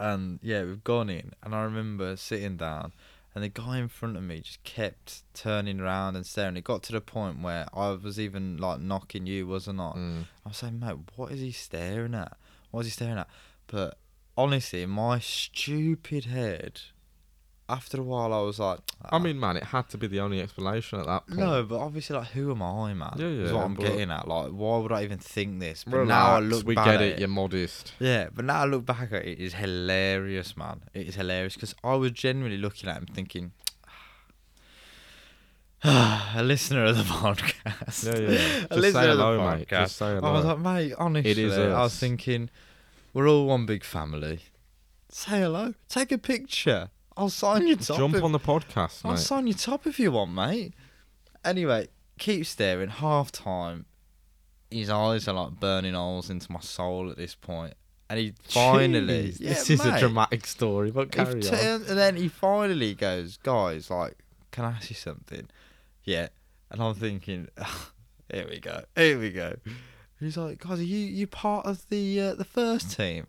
Speaker 1: And yeah, we've gone in, and I remember sitting down, and the guy in front of me just kept turning around and staring. It got to the point where I was even like knocking you, wasn't I?
Speaker 2: Mm.
Speaker 1: I was saying, mate, what is he staring at? What is he staring at? But honestly, my stupid head, after a while, I was like, [tsk]
Speaker 2: I mean, man, it had to be the only explanation at that point.
Speaker 1: no, but obviously, like, who am I, man?
Speaker 2: Yeah,
Speaker 1: Is
Speaker 2: yeah,
Speaker 1: what I'm getting at. Like, why would I even think this? But
Speaker 2: Relax,
Speaker 1: now I look
Speaker 2: we
Speaker 1: back
Speaker 2: get
Speaker 1: at
Speaker 2: it. You're modest.
Speaker 1: Yeah, but now I look back at it, it's hilarious, man. It is hilarious because I was genuinely looking at him thinking, [sighs] a listener of the [laughs] podcast.
Speaker 2: Yeah, yeah. yeah. [laughs]
Speaker 1: a listener
Speaker 2: say
Speaker 1: of the
Speaker 2: hello,
Speaker 1: podcast.
Speaker 2: mate. Just say hello.
Speaker 1: I was like, mate, honestly,
Speaker 2: is
Speaker 1: I was thinking, we're all one big family. Say hello. Take a picture. I'll sign your top.
Speaker 2: Jump
Speaker 1: if,
Speaker 2: on the podcast,
Speaker 1: I'll
Speaker 2: mate.
Speaker 1: sign your top if you want, mate. Anyway, keep staring. Half time, his eyes are like burning holes into my soul at this point, and he finally.
Speaker 2: Jeez,
Speaker 1: yeah,
Speaker 2: this is a dramatic story, but carry on.
Speaker 1: and then he finally goes, guys, like, can I ask you something? Yeah. And I'm thinking, [laughs] here we go, here we go. He's like, guys, are you you part of the uh, the first team?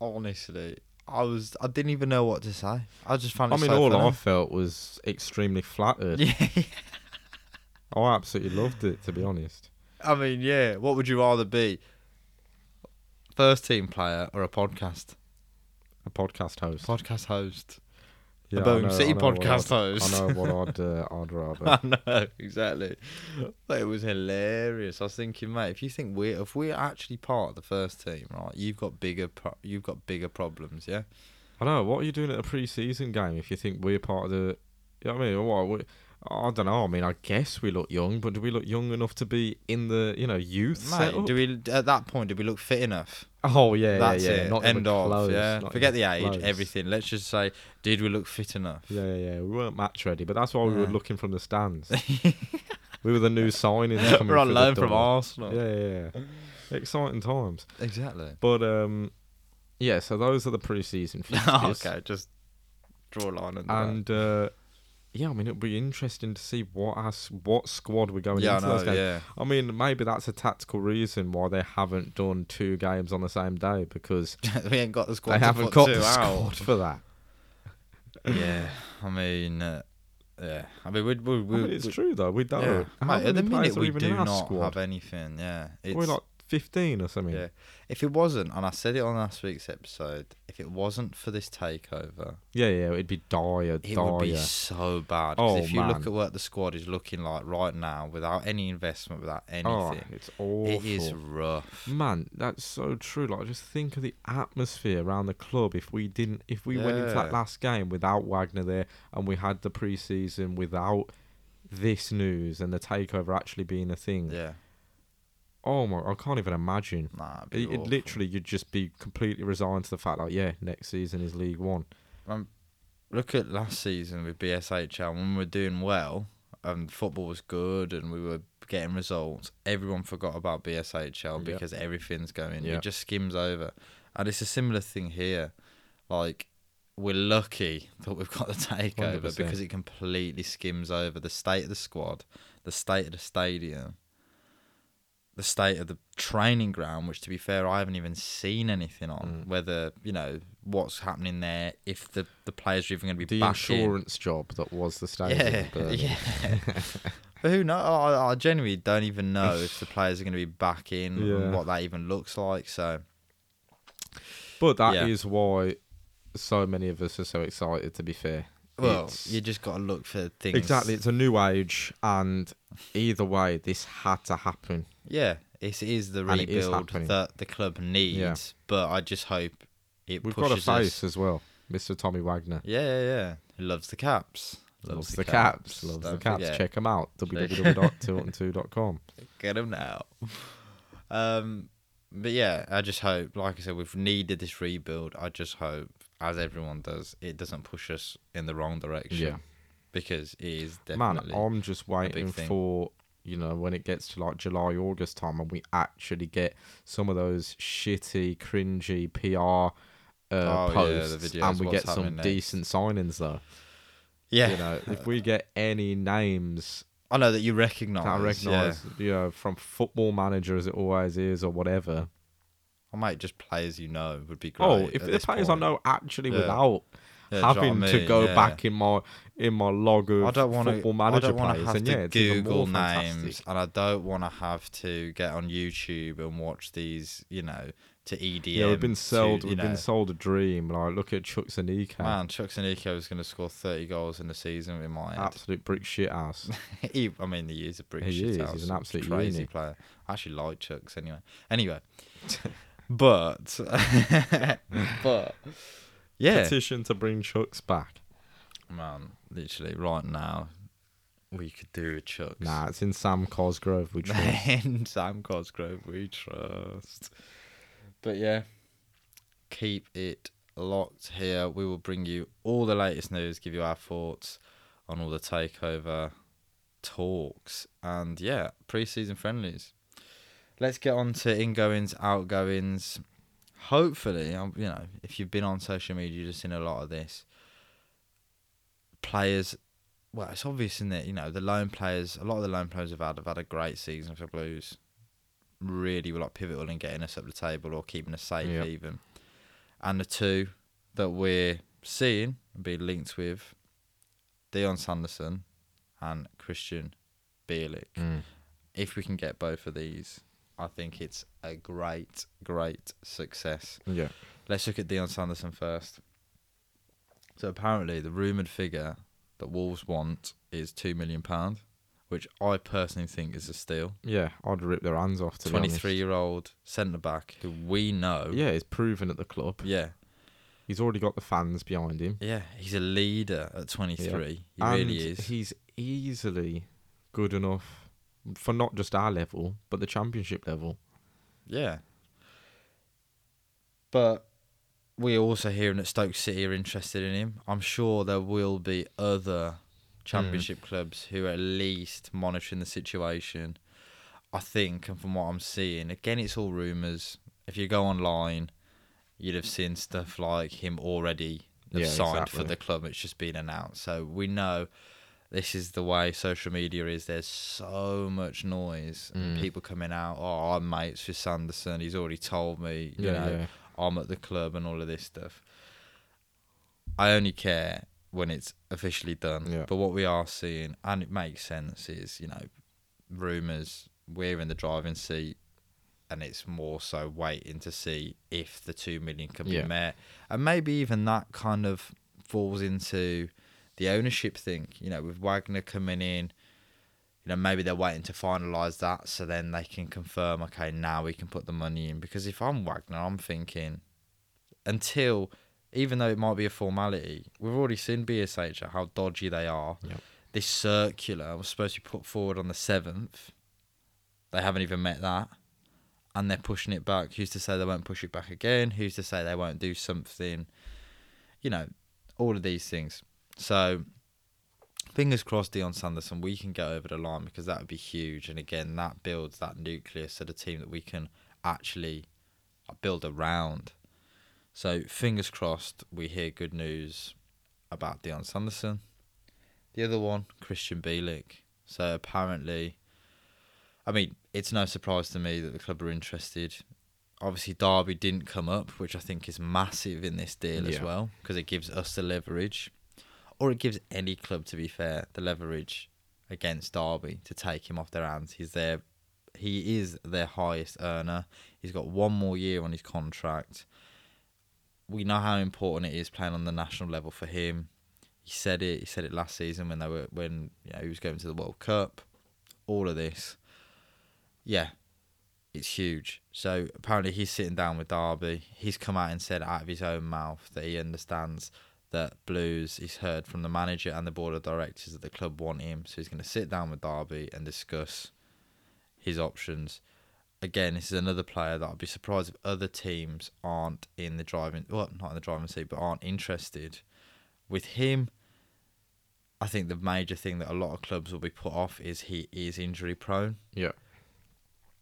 Speaker 1: Honestly, I was, I didn't even know what to say. I just found.
Speaker 2: I mean,
Speaker 1: so
Speaker 2: all
Speaker 1: funny.
Speaker 2: I felt was extremely flattered. [laughs]
Speaker 1: Yeah.
Speaker 2: I absolutely loved it, to be honest.
Speaker 1: I mean, yeah. What would you rather be? First team player or a podcast
Speaker 2: A podcast host.
Speaker 1: podcast host?
Speaker 2: Yeah,
Speaker 1: a Boom
Speaker 2: know-
Speaker 1: City
Speaker 2: I know what
Speaker 1: podcast host.
Speaker 2: I know what I'd, uh, [laughs] I'd rather.
Speaker 1: I know exactly. But it was hilarious. I was thinking, mate, if you think we if we're actually part of the first team, right, you've got bigger pro- you've got bigger problems, yeah.
Speaker 2: I know. What are you doing at a pre-season game if you think we're part of the? You know what I mean? What? We, I don't know. I mean, I guess we look young, but do we look young enough to be in the you know youth
Speaker 1: Mate, do we at that point do we look fit enough?
Speaker 2: oh yeah,
Speaker 1: That's
Speaker 2: yeah, yeah.
Speaker 1: it.
Speaker 2: Not
Speaker 1: End of.
Speaker 2: close,
Speaker 1: yeah.
Speaker 2: not
Speaker 1: Forget the age,
Speaker 2: close.
Speaker 1: everything. Let's just say, did we look fit enough?
Speaker 2: Yeah, yeah, yeah. We weren't match ready, but that's why we were looking from the stands. [laughs] we were the new signings coming
Speaker 1: We're on loan from. Arsenal.
Speaker 2: Yeah, yeah, yeah. Exciting times.
Speaker 1: Exactly.
Speaker 2: But um, yeah. So those are the pre-season [laughs] fixtures.
Speaker 1: okay, just draw a line under that.
Speaker 2: And uh, yeah, I mean, it'll be interesting to see what us what squad we're going
Speaker 1: Yeah, I
Speaker 2: into those
Speaker 1: know. Yeah.
Speaker 2: I mean, maybe that's a tactical reason why they haven't done two games on the same day because [laughs]
Speaker 1: we ain't got the squad.
Speaker 2: they haven't got the
Speaker 1: out.
Speaker 2: squad for that.
Speaker 1: yeah, I mean, uh, yeah, I mean, we, we,
Speaker 2: I
Speaker 1: we,
Speaker 2: mean, it's
Speaker 1: we-
Speaker 2: true though. We don't.
Speaker 1: Yeah, mate, at the minute we do not
Speaker 2: squad?
Speaker 1: have anything. Yeah, it's
Speaker 2: We're like fifteen or something.
Speaker 1: yeah. If it wasn't, and I said it on last week's episode, if it wasn't for this takeover,
Speaker 2: yeah, yeah. It'd be dire,
Speaker 1: it
Speaker 2: dire.
Speaker 1: would be so bad. 'Cause
Speaker 2: Oh,
Speaker 1: if you look at what the squad is looking like right now, without any investment, without
Speaker 2: oh,
Speaker 1: anything,
Speaker 2: it's awful.
Speaker 1: it is rough.
Speaker 2: Man, that's so true. Like, just think of the atmosphere around the club. If we didn't, if we went into that
Speaker 1: Yeah.
Speaker 2: last game without Wagner there, and we had the preseason without this news and the takeover actually being a thing.
Speaker 1: Yeah,
Speaker 2: Oh my, I can't even imagine.
Speaker 1: nah,
Speaker 2: It, it literally, you'd just be completely resigned to the fact, like, yeah, next season is League One.
Speaker 1: Um, look at last season with BSHL when we were doing well and football was good and we were getting results. Everyone forgot about BSHL because everything's going.
Speaker 2: Yep.
Speaker 1: It just skims over, and it's a similar thing here. Like we're lucky that we've got the takeover
Speaker 2: 100%.
Speaker 1: because it completely skims over the state of the squad, the state of the stadium. The state of the training ground, which to be fair, I haven't even seen anything on.
Speaker 2: Mm.
Speaker 1: Whether you know what's happening there, if the, the players are even going to be
Speaker 2: The
Speaker 1: back in.
Speaker 2: job that was the stadium.
Speaker 1: Yeah, [laughs] yeah. [laughs] but who knows? I, I genuinely don't even know if the [laughs] players are going to be back in
Speaker 2: Yeah.
Speaker 1: and what that even looks like. So
Speaker 2: But that is
Speaker 1: Yeah.
Speaker 2: why so many of us are so excited. To be fair,
Speaker 1: well,
Speaker 2: It's-
Speaker 1: you just got to look for things.
Speaker 2: exactly, it's a new age, and either way, this had to happen.
Speaker 1: Yeah, it's, the
Speaker 2: And
Speaker 1: rebuild
Speaker 2: happening.
Speaker 1: that the club needs. yeah. But I just hope it
Speaker 2: We've got a
Speaker 1: pushes
Speaker 2: face
Speaker 1: us.
Speaker 2: as well, Mr. Tommy Wagner.
Speaker 1: Yeah, yeah, yeah. Who loves the caps?
Speaker 2: Loves, the, caps. Loves the caps.
Speaker 1: forget.
Speaker 2: Check them out. www.tilton2.com. [laughs]
Speaker 1: Get them now. [laughs] Um, but yeah, I just hope, like I said, we've needed this rebuild. I just hope, as everyone does, it doesn't push us in the wrong direction.
Speaker 2: Yeah.
Speaker 1: because it is definitely. Man.
Speaker 2: I'm just waiting for you know when it gets to like July, August time, and we actually get some of those shitty, cringy PR uh,
Speaker 1: Oh, yeah, the
Speaker 2: posts,
Speaker 1: videos,
Speaker 2: and we get some
Speaker 1: next.
Speaker 2: decent signings though.
Speaker 1: Yeah,
Speaker 2: You know, if we get any names [laughs]
Speaker 1: I know that you recognise.
Speaker 2: I recognise, you know, from Football Manager as it always is, or whatever.
Speaker 1: I might just players you know would be oh, great.
Speaker 2: oh, if the players I
Speaker 1: point.
Speaker 2: know actually
Speaker 1: Yeah.
Speaker 2: without
Speaker 1: Yeah, do you know
Speaker 2: having
Speaker 1: I
Speaker 2: to go
Speaker 1: Yeah.
Speaker 2: back in my in my log of
Speaker 1: I don't want
Speaker 2: Football
Speaker 1: to.
Speaker 2: Manager
Speaker 1: I don't want
Speaker 2: players,
Speaker 1: to have
Speaker 2: and
Speaker 1: to
Speaker 2: yeah,
Speaker 1: Google
Speaker 2: fantastic.
Speaker 1: names, and I don't want to have to get on YouTube and watch these. You know, to EDM.
Speaker 2: Yeah, we've been sold.
Speaker 1: To,
Speaker 2: we've
Speaker 1: know,
Speaker 2: been sold a dream. Like, look at Chuks Chuks Aneke,
Speaker 1: Man, Chuks Chuks Aneke is going to score 30 goals in the season in my
Speaker 2: absolute brick shit ass. [laughs]
Speaker 1: he, I mean, he is a brick
Speaker 2: He
Speaker 1: shit
Speaker 2: is,
Speaker 1: house,
Speaker 2: he's an absolute
Speaker 1: crazy player. I actually like Chuks anyway. Anyway, [laughs] but [laughs] but yeah,
Speaker 2: Petition to bring Chuks back.
Speaker 1: man, literally right now we could do a Chuks.
Speaker 2: Nah, it's in Sam Cosgrove. We trust. [laughs]
Speaker 1: in Sam Cosgrove we trust. But yeah, keep it locked here. We will bring you all the latest news, give you our thoughts on all the takeover talks, and yeah, pre-season friendlies. Let's get on to ingoings, outgoings. Hopefully, um, you know, if you've been on social media, you've just seen a lot of this. Players, well, it's obvious in that you know the loan players. A lot of the loan players have had have had a great season for Blues. Really, were like pivotal in getting us up the table or keeping us safe
Speaker 2: Yep.
Speaker 1: even. And the two that we're seeing and being linked with, Dion Sanderson and Krystian Bielik.
Speaker 2: Mm.
Speaker 1: If we can get both of these, I think it's a great, great success.
Speaker 2: Yeah.
Speaker 1: Let's look at Dion Sanderson first. So apparently, the rumored figure that Wolves want is two million pound, which I personally think is a steal.
Speaker 2: Yeah, I'd rip their hands off. To.
Speaker 1: Twenty-three-year-old centre back who we know.
Speaker 2: Yeah, he's proven at the club.
Speaker 1: yeah,
Speaker 2: He's already got the fans behind him.
Speaker 1: yeah. He's a leader at twenty-three. He
Speaker 2: and
Speaker 1: really is.
Speaker 2: He's easily good enough for not just our level, but the championship level.
Speaker 1: Yeah. But we're also hearing that Stoke City are interested in him. I'm sure there will be other championship mm. clubs who are at least monitoring the situation. I think, and from what I'm seeing, again, it's all rumours. If you go online, you'd have seen stuff like him already have
Speaker 2: Yeah,
Speaker 1: signed for the club. It's just been announced. So we know this is the way social media is. There's so much noise. and
Speaker 2: Mm.
Speaker 1: People coming out, oh, I'm mates with Sanderson. He's already told me, you
Speaker 2: Yeah,
Speaker 1: know,
Speaker 2: yeah.
Speaker 1: I'm at the club and all of this stuff. I only care when it's officially done.
Speaker 2: Yeah.
Speaker 1: But what we are seeing, and it makes sense, is, you know, rumours, we're in the driving seat, and it's more so waiting to see if the two million can be met. And maybe even that kind of falls into the ownership thing, you know, with Wagner coming in. You know, maybe they're waiting to finalise that so then they can confirm, okay, now we can put the money in. Because if I'm Wagner, I'm thinking until, even though it might be a formality, we've already seen BSHL how dodgy they are.
Speaker 2: Yep.
Speaker 1: This circular was supposed to be put forward on the 7th. They haven't even met that. And they're pushing it back. Who's to say they won't push it back again? Who's to say they won't do something? You know, all of these things. So, fingers crossed, Dion Sanderson, we can get over the line because that would be huge. And again, that builds that nucleus of the team that we can actually build around. So, fingers crossed, we hear good news about Dion Sanderson. The other one, Krystian Bielik. So, apparently, I mean, it's no surprise to me that the club are interested. Obviously, Derby didn't come up, which I think is massive in this deal as well, because it gives us the leverage, or it gives any club, to be fair, the leverage against Derby to take him off their hands. He's their, he is their highest earner. He's got one more year on his contract. We know how important it is playing on the national level for him. He said it. He said it last season when they were when you know, he was going to the World Cup. All of this, yeah, it's huge. So apparently he's sitting down with Derby. He's come out and said out of his own mouth that he understands that Blues. He's heard from the manager and the board of directors that the club want him. So he's going to sit down with Derby and discuss his options. Again, this is another player that I'd be surprised if other teams aren't in the driving. Well, not in the driving seat, but aren't interested. With him, I think the major thing that a lot of clubs will be put off is he is injury prone
Speaker 2: Yeah.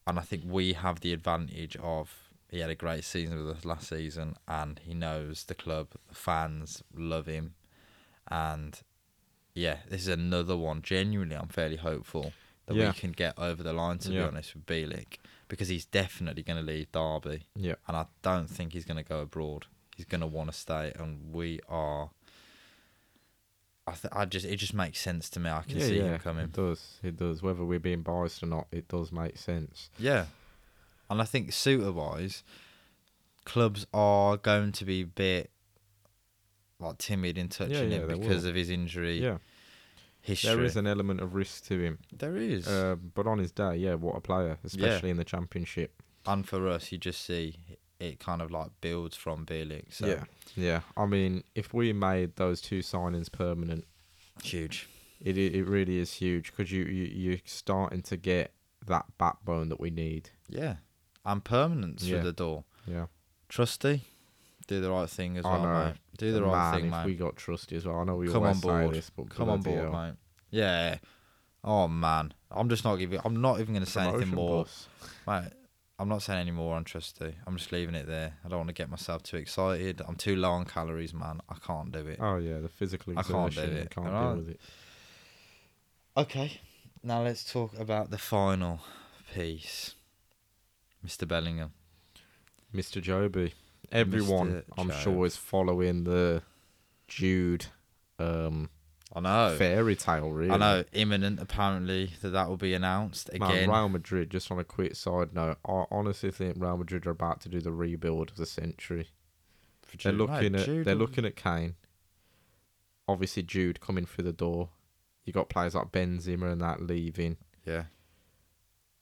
Speaker 1: and I think we have the advantage of he had a great season with us last season, and he knows the club. The fans love him, and yeah, this is another one. Genuinely, I'm fairly hopeful that
Speaker 2: Yeah.
Speaker 1: we can get over the line. To be honest with Bielik, because he's definitely going to leave Derby,
Speaker 2: Yeah.
Speaker 1: and I don't think he's going to go abroad. He's going to want to stay, and we are. I th- I just it just makes sense to me. I can
Speaker 2: yeah,
Speaker 1: see
Speaker 2: yeah,
Speaker 1: him coming.
Speaker 2: It does. It does. Whether we're being biased or not, it does make sense.
Speaker 1: Yeah. And I think suitor wise, clubs are going to be a bit like timid in touching
Speaker 2: Yeah, yeah,
Speaker 1: him because
Speaker 2: will.
Speaker 1: of his injury
Speaker 2: Yeah,
Speaker 1: history.
Speaker 2: there is an element of risk to him.
Speaker 1: there is.
Speaker 2: Uh, but on his day, yeah, what a player, especially in the championship.
Speaker 1: and for us, you just see it kind of like builds from Bielik. So
Speaker 2: Yeah, yeah. I mean, if we made those two signings permanent,
Speaker 1: huge.
Speaker 2: it it, it really is huge because you, you you're starting to get that backbone that we need.
Speaker 1: Yeah. And permanence
Speaker 2: Yeah.
Speaker 1: through the door.
Speaker 2: Yeah,
Speaker 1: Trusty, do the right thing as
Speaker 2: I
Speaker 1: well,
Speaker 2: know.
Speaker 1: mate. Do the right
Speaker 2: Man,
Speaker 1: thing,
Speaker 2: if
Speaker 1: mate.
Speaker 2: we got trusty as well, I know we
Speaker 1: Come
Speaker 2: always
Speaker 1: on board.
Speaker 2: this, but
Speaker 1: Come on board,
Speaker 2: hell.
Speaker 1: mate. Yeah. Oh man, I'm just not giving. I'm not even going to say anything more. Mate, I'm not saying any more on Trusty. I'm just leaving it there. I don't want to get myself too excited. I'm too low on calories, man. I can't do it.
Speaker 2: Oh yeah, the physical
Speaker 1: I can't do it,
Speaker 2: Can't
Speaker 1: alright?
Speaker 2: deal with it.
Speaker 1: Okay, now let's talk about the final piece. Mr. Bellingham.
Speaker 2: Mr. Joby. Everyone,
Speaker 1: Mr.
Speaker 2: I'm
Speaker 1: Job.
Speaker 2: sure, is following the Jude um,
Speaker 1: I know.
Speaker 2: fairy tale. Really,
Speaker 1: I know. Imminent, apparently, that that will be announced
Speaker 2: Man,
Speaker 1: again.
Speaker 2: Real Madrid. Just on a quick side note, I honestly think Real Madrid are about to do the rebuild of the century. They're looking at
Speaker 1: Jude
Speaker 2: they're looking at Kane. Obviously, Jude coming through the door. You got players like Benzema and that leaving.
Speaker 1: Yeah.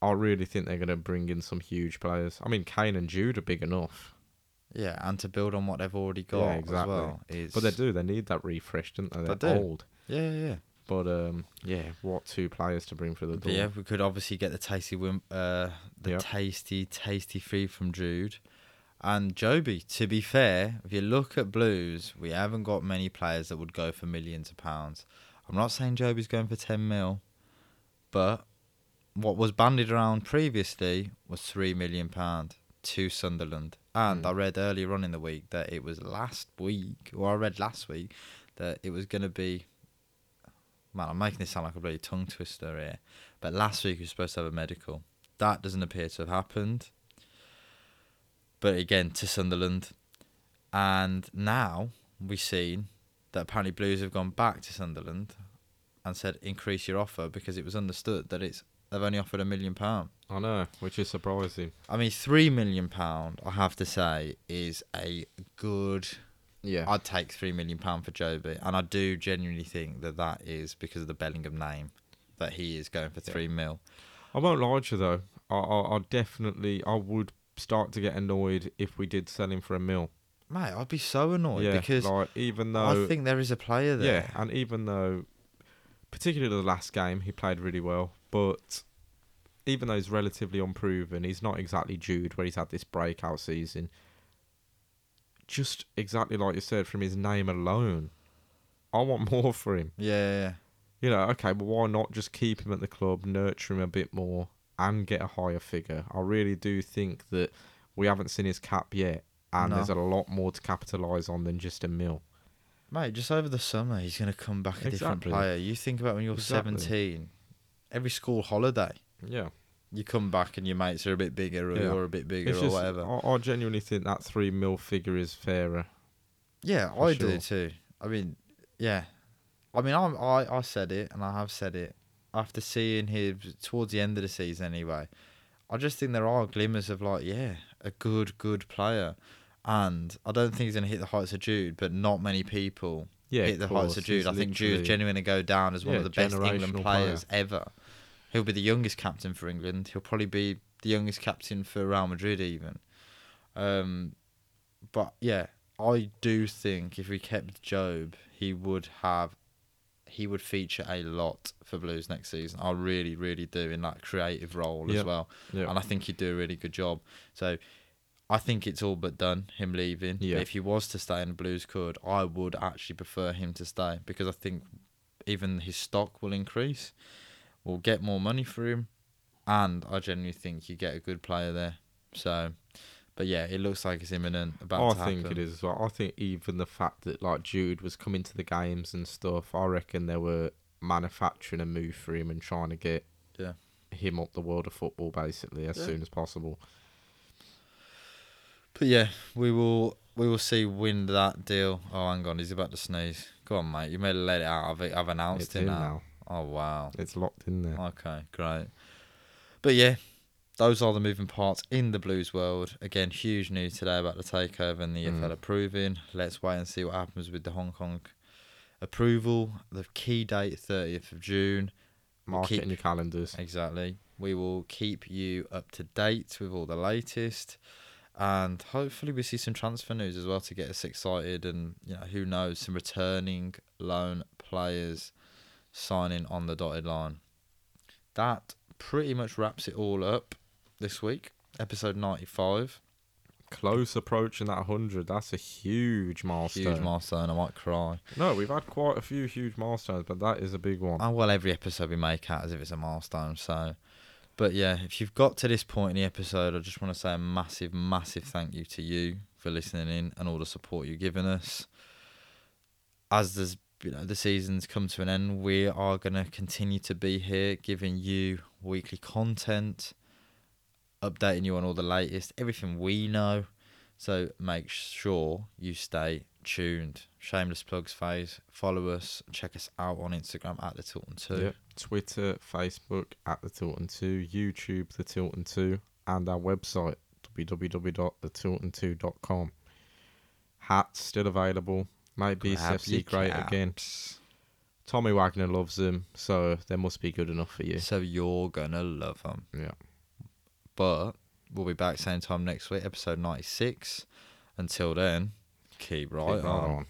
Speaker 2: I really think they're going to bring in some huge players. I mean, Kane and Jude are big enough,
Speaker 1: Yeah, and to build on what they've already got
Speaker 2: Yeah,
Speaker 1: as
Speaker 2: exactly.
Speaker 1: well. Is,
Speaker 2: but they do. They need that refresh, don't they? They're
Speaker 1: They do.
Speaker 2: old.
Speaker 1: Yeah, yeah, yeah.
Speaker 2: But um, yeah, what two players to bring for the
Speaker 1: But
Speaker 2: door?
Speaker 1: yeah, we could obviously get the tasty wim- uh the
Speaker 2: Yeah.
Speaker 1: tasty, tasty free from Jude. And Joby, to be fair, if you look at Blues, we haven't got many players that would go for millions of pounds. I'm not saying Joby's going for 10 mil, but what was bandied around previously was 3 million pound to Sunderland. And
Speaker 2: Mm.
Speaker 1: I read earlier on in the week that it was last week, or I read last week, that it was going to be. Man, I'm making this sound like a bloody tongue twister here. But last week we were supposed to have a medical. That doesn't appear to have happened. But again, to Sunderland. And now we've seen that apparently Blues have gone back to Sunderland and said increase your offer because it was understood that it's they've only offered a million pound.
Speaker 2: I know, which is surprising.
Speaker 1: I mean, three million pound, I have to say, is a good.
Speaker 2: Yeah,
Speaker 1: I'd take three million pound for Joby, and I do genuinely think that that is because of the Bellingham name that he is going for
Speaker 2: Yeah.
Speaker 1: three mil.
Speaker 2: I won't lie to you though. I, I, I definitely, I would start to get annoyed if we did sell him for a mil.
Speaker 1: Mate, I'd be so annoyed
Speaker 2: yeah,
Speaker 1: because
Speaker 2: like even though
Speaker 1: I think there is a player there.
Speaker 2: Yeah, and even though, particularly the last game, he played really well, but even though he's relatively unproven, he's not exactly Jude, where he's had this breakout season. Just exactly like you said, from his name alone, I want [laughs] more for him.
Speaker 1: Yeah.
Speaker 2: You know, okay, but why not just keep him at the club, nurture him a bit more, and get a higher figure? I really do think that we haven't seen his cap yet, and
Speaker 1: No.
Speaker 2: there's a lot more to capitalise on than just a mil.
Speaker 1: Mate, just over the summer, he's going to come back a different player. You think about when you're
Speaker 2: Exactly.
Speaker 1: 17, every school holiday,
Speaker 2: Yeah.
Speaker 1: you come back and your mates are a bit bigger or
Speaker 2: Yeah.
Speaker 1: you're a bit bigger
Speaker 2: It's
Speaker 1: or
Speaker 2: just,
Speaker 1: whatever.
Speaker 2: I, I genuinely think that three mil figure is fairer.
Speaker 1: Yeah, I do too. I mean, yeah. I mean, I'm, I I said it, and I have said it after seeing him towards the end of the season. Anyway, I just think there are glimmers of like, yeah, a good, good player, and I don't think he's gonna hit the heights of Jude, but not many people
Speaker 2: Yeah,
Speaker 1: hit the heights of Jude. I think Jude's genuinely going to go down as one
Speaker 2: Yeah,
Speaker 1: of the best England players ever. He'll be the youngest captain for England. He'll probably be the youngest captain for Real Madrid even. Um, but yeah, I do think if we kept Job, he would have, he would feature a lot for Blues next season. I really, really do in that creative role
Speaker 2: Yeah.
Speaker 1: as well,
Speaker 2: Yeah.
Speaker 1: and I think he'd do a really good job. So. I think it's all but done, him leaving.
Speaker 2: Yeah.
Speaker 1: If he was to stay in the Blues could, I would actually prefer him to stay because I think even his stock will increase. We'll get more money for him, and I genuinely think you get a good player there. So, but But yeah, it looks like it's imminent. About
Speaker 2: I
Speaker 1: to
Speaker 2: think
Speaker 1: happen.
Speaker 2: it is as well. I think even the fact that like Jude was coming to the games and stuff, I reckon they were manufacturing a move for him and trying to get
Speaker 1: Yeah.
Speaker 2: him up the world of football basically as
Speaker 1: Yeah.
Speaker 2: soon as possible.
Speaker 1: But yeah, we will we will see win that deal. Oh, hang on, he's about to sneeze. Go on, mate. You may let it out. I've I've announced
Speaker 2: It's
Speaker 1: it now.
Speaker 2: now.
Speaker 1: Oh wow.
Speaker 2: It's locked in there.
Speaker 1: Okay, great. But yeah, those are the moving parts in the Blues world. Again, huge news today about the takeover and the EFL
Speaker 2: Mm.
Speaker 1: approving. Let's wait and see what happens with the Hong Kong approval. The key date, 30th of June. We'll keep-
Speaker 2: it in your calendars.
Speaker 1: Exactly. We will keep you up to date with all the latest. And hopefully we see some transfer news as well to get us excited and you know, who knows, some returning loan players signing on the dotted line. That pretty much wraps it all up this week. Episode ninety five.
Speaker 2: Close approaching that 100. That's a huge milestone.
Speaker 1: Huge milestone, I might cry.
Speaker 2: No, we've had quite a few huge milestones, but that is a big one.
Speaker 1: Oh, well, every episode we make out as if it's a milestone. So, but yeah, if you've got to this point in the episode, I just want to say a massive, massive thank you to you for listening in and all the support you've given us. As there's, you know, the seasons come to an end, we are going to continue to be here, giving you weekly content, updating you on all the latest, everything we know. So make sure you stay tuned. Shameless plugs phase. Follow us. Check us out on Instagram at the Tilton Two.
Speaker 2: Twitter, Facebook at the Tilton 2, YouTube the Tilton 2, and our website www.thetilton2.com. Hats still available. Mate be
Speaker 1: your
Speaker 2: great again. Tommy Wagner loves them, so they must be good enough for you.
Speaker 1: So you're gonna love them.
Speaker 2: Yeah.
Speaker 1: But we'll be back same time next week, episode ninety six. Until then, keep right
Speaker 2: Keep
Speaker 1: on.
Speaker 2: on.